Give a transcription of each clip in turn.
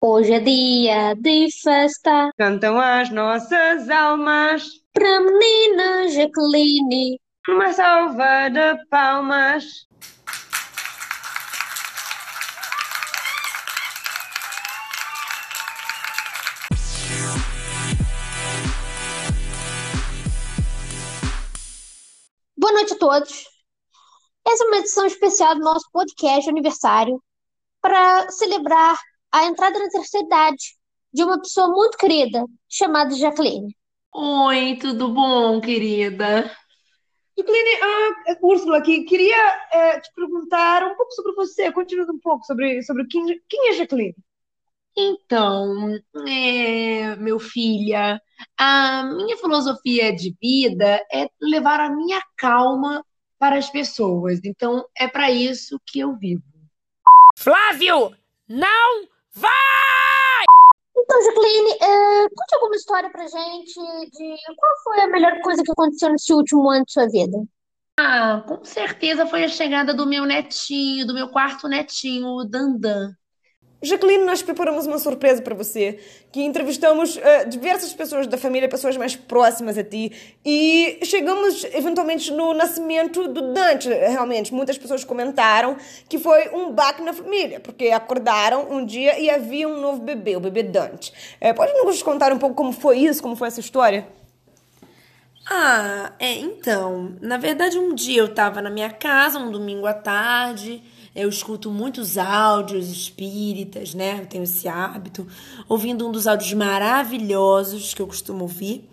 Hoje é dia de festa Cantam as nossas almas pra menina Jaqueline. numa salva de palmas. Boa noite a todos. Essa é uma edição especial do nosso podcast aniversário para celebrar a entrada na terceira idade de uma pessoa muito querida chamada Jaqueline. Oi, tudo bom, querida? Jacqueline, ah, Úrsula aqui, queria eh, te perguntar um pouco sobre você, continuando um pouco sobre, sobre quem, quem é Jacqueline. Então, é, meu filha, a minha filosofia de vida é levar a minha calma para as pessoas. Então, é para isso que eu vivo. Flávio, não vai! Então, Jaqueline, eh, conte alguma história pra gente de qual foi a melhor coisa que aconteceu nesse último ano de sua vida. Ah, com certeza foi a chegada do meu netinho, do meu quarto netinho, o Dandan. Jacqueline, nós preparamos uma surpresa para você, que entrevistamos eh, diversas pessoas da família, pessoas mais próximas a ti, e chegamos eventualmente no nascimento do Dante. Realmente, muitas pessoas comentaram que foi um baque na família, porque acordaram um dia e havia um novo bebê, o bebê Dante. Eh, pode nos contar um pouco como foi isso, como foi essa história? Ah, é, então, na verdade um dia eu tava na minha casa, um domingo à tarde, eu escuto muitos áudios espíritas, né? Eu tenho esse hábito, ouvindo um dos áudios maravilhosos que eu costumo ouvir.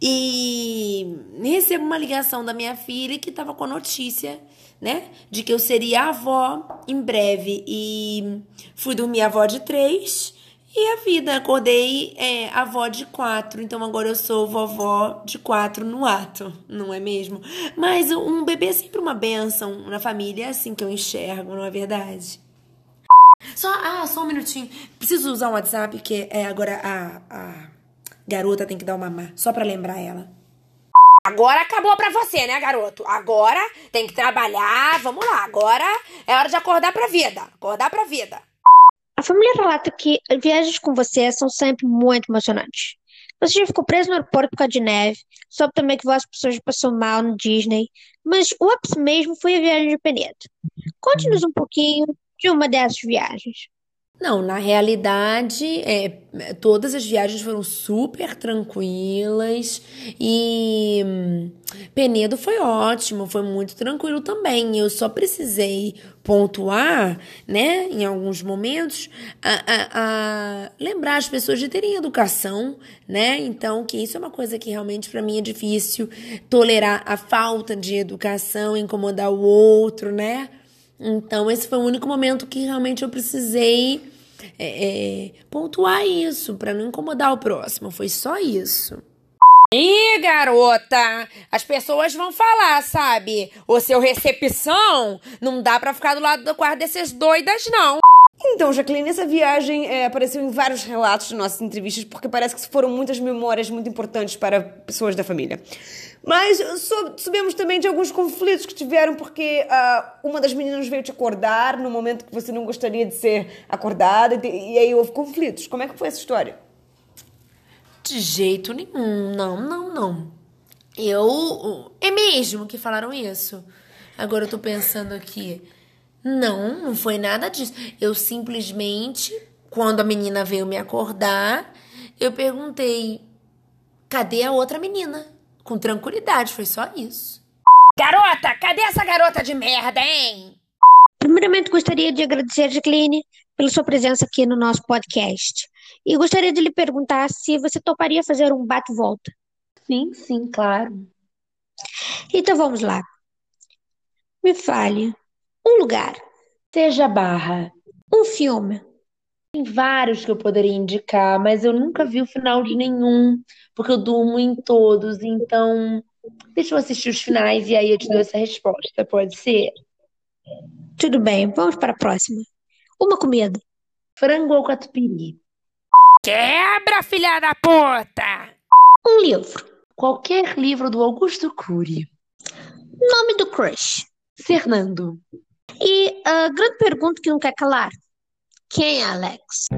E recebo uma ligação da minha filha que estava com a notícia, né, de que eu seria avó em breve. E fui dormir avó de três e a vida. Acordei é, avó de quatro, então agora eu sou vovó de quatro no ato, não é mesmo? Mas um bebê é sempre uma bênção na família, é assim que eu enxergo, não é verdade? Só, ah, só um minutinho. Preciso usar o WhatsApp, porque é, agora a, a garota tem que dar uma mamar, só pra lembrar ela. Agora acabou pra você, né, garoto? Agora tem que trabalhar, vamos lá. Agora é hora de acordar pra vida. Acordar pra vida. A família relata que viagens com você são sempre muito emocionantes. Você já ficou preso no aeroporto por causa de neve, soube também que várias pessoas passou mal no Disney, mas o ápice mesmo foi a viagem de Penedo. Conte-nos um pouquinho de uma dessas viagens. Não, na realidade, é, todas as viagens foram super tranquilas e hum, Penedo foi ótimo, foi muito tranquilo também. Eu só precisei pontuar, né, em alguns momentos, a, a, a lembrar as pessoas de terem educação, né? Então, que isso é uma coisa que realmente para mim é difícil tolerar a falta de educação, incomodar o outro, né? Então, esse foi o único momento que realmente eu precisei é, é, pontuar isso, para não incomodar o próximo. Foi só isso. Ih, garota, as pessoas vão falar, sabe? O seu recepção não dá pra ficar do lado do quarto desses doidas, não. Então, Jacqueline, essa viagem é, apareceu em vários relatos de nossas entrevistas, porque parece que foram muitas memórias muito importantes para pessoas da família. Mas sou, soubemos também de alguns conflitos que tiveram, porque uh, uma das meninas veio te acordar no momento que você não gostaria de ser acordada, e, e aí houve conflitos. Como é que foi essa história? De jeito nenhum, não, não, não. Eu. É mesmo que falaram isso. Agora eu tô pensando aqui. Não, não foi nada disso. Eu simplesmente, quando a menina veio me acordar, eu perguntei: cadê a outra menina? Com tranquilidade, foi só isso. Garota, cadê essa garota de merda, hein? Primeiramente, gostaria de agradecer a Jacqueline pela sua presença aqui no nosso podcast. E gostaria de lhe perguntar se você toparia fazer um bate-volta. Sim, sim, claro. Então vamos lá. Me fale um lugar, Seja Barra. um filme, Tem vários que eu poderia indicar, mas eu nunca vi o final de nenhum, porque eu durmo em todos. Então, deixa eu assistir os finais e aí eu te dou essa resposta, pode ser? tudo bem, vamos para a próxima. Uma comida, Frango ao catupiry. Quebra, filha da puta! um livro, Qualquer livro do Augusto Cury. nome do crush. Fernando. E a grande pergunta que não quer calar: quem é Alex?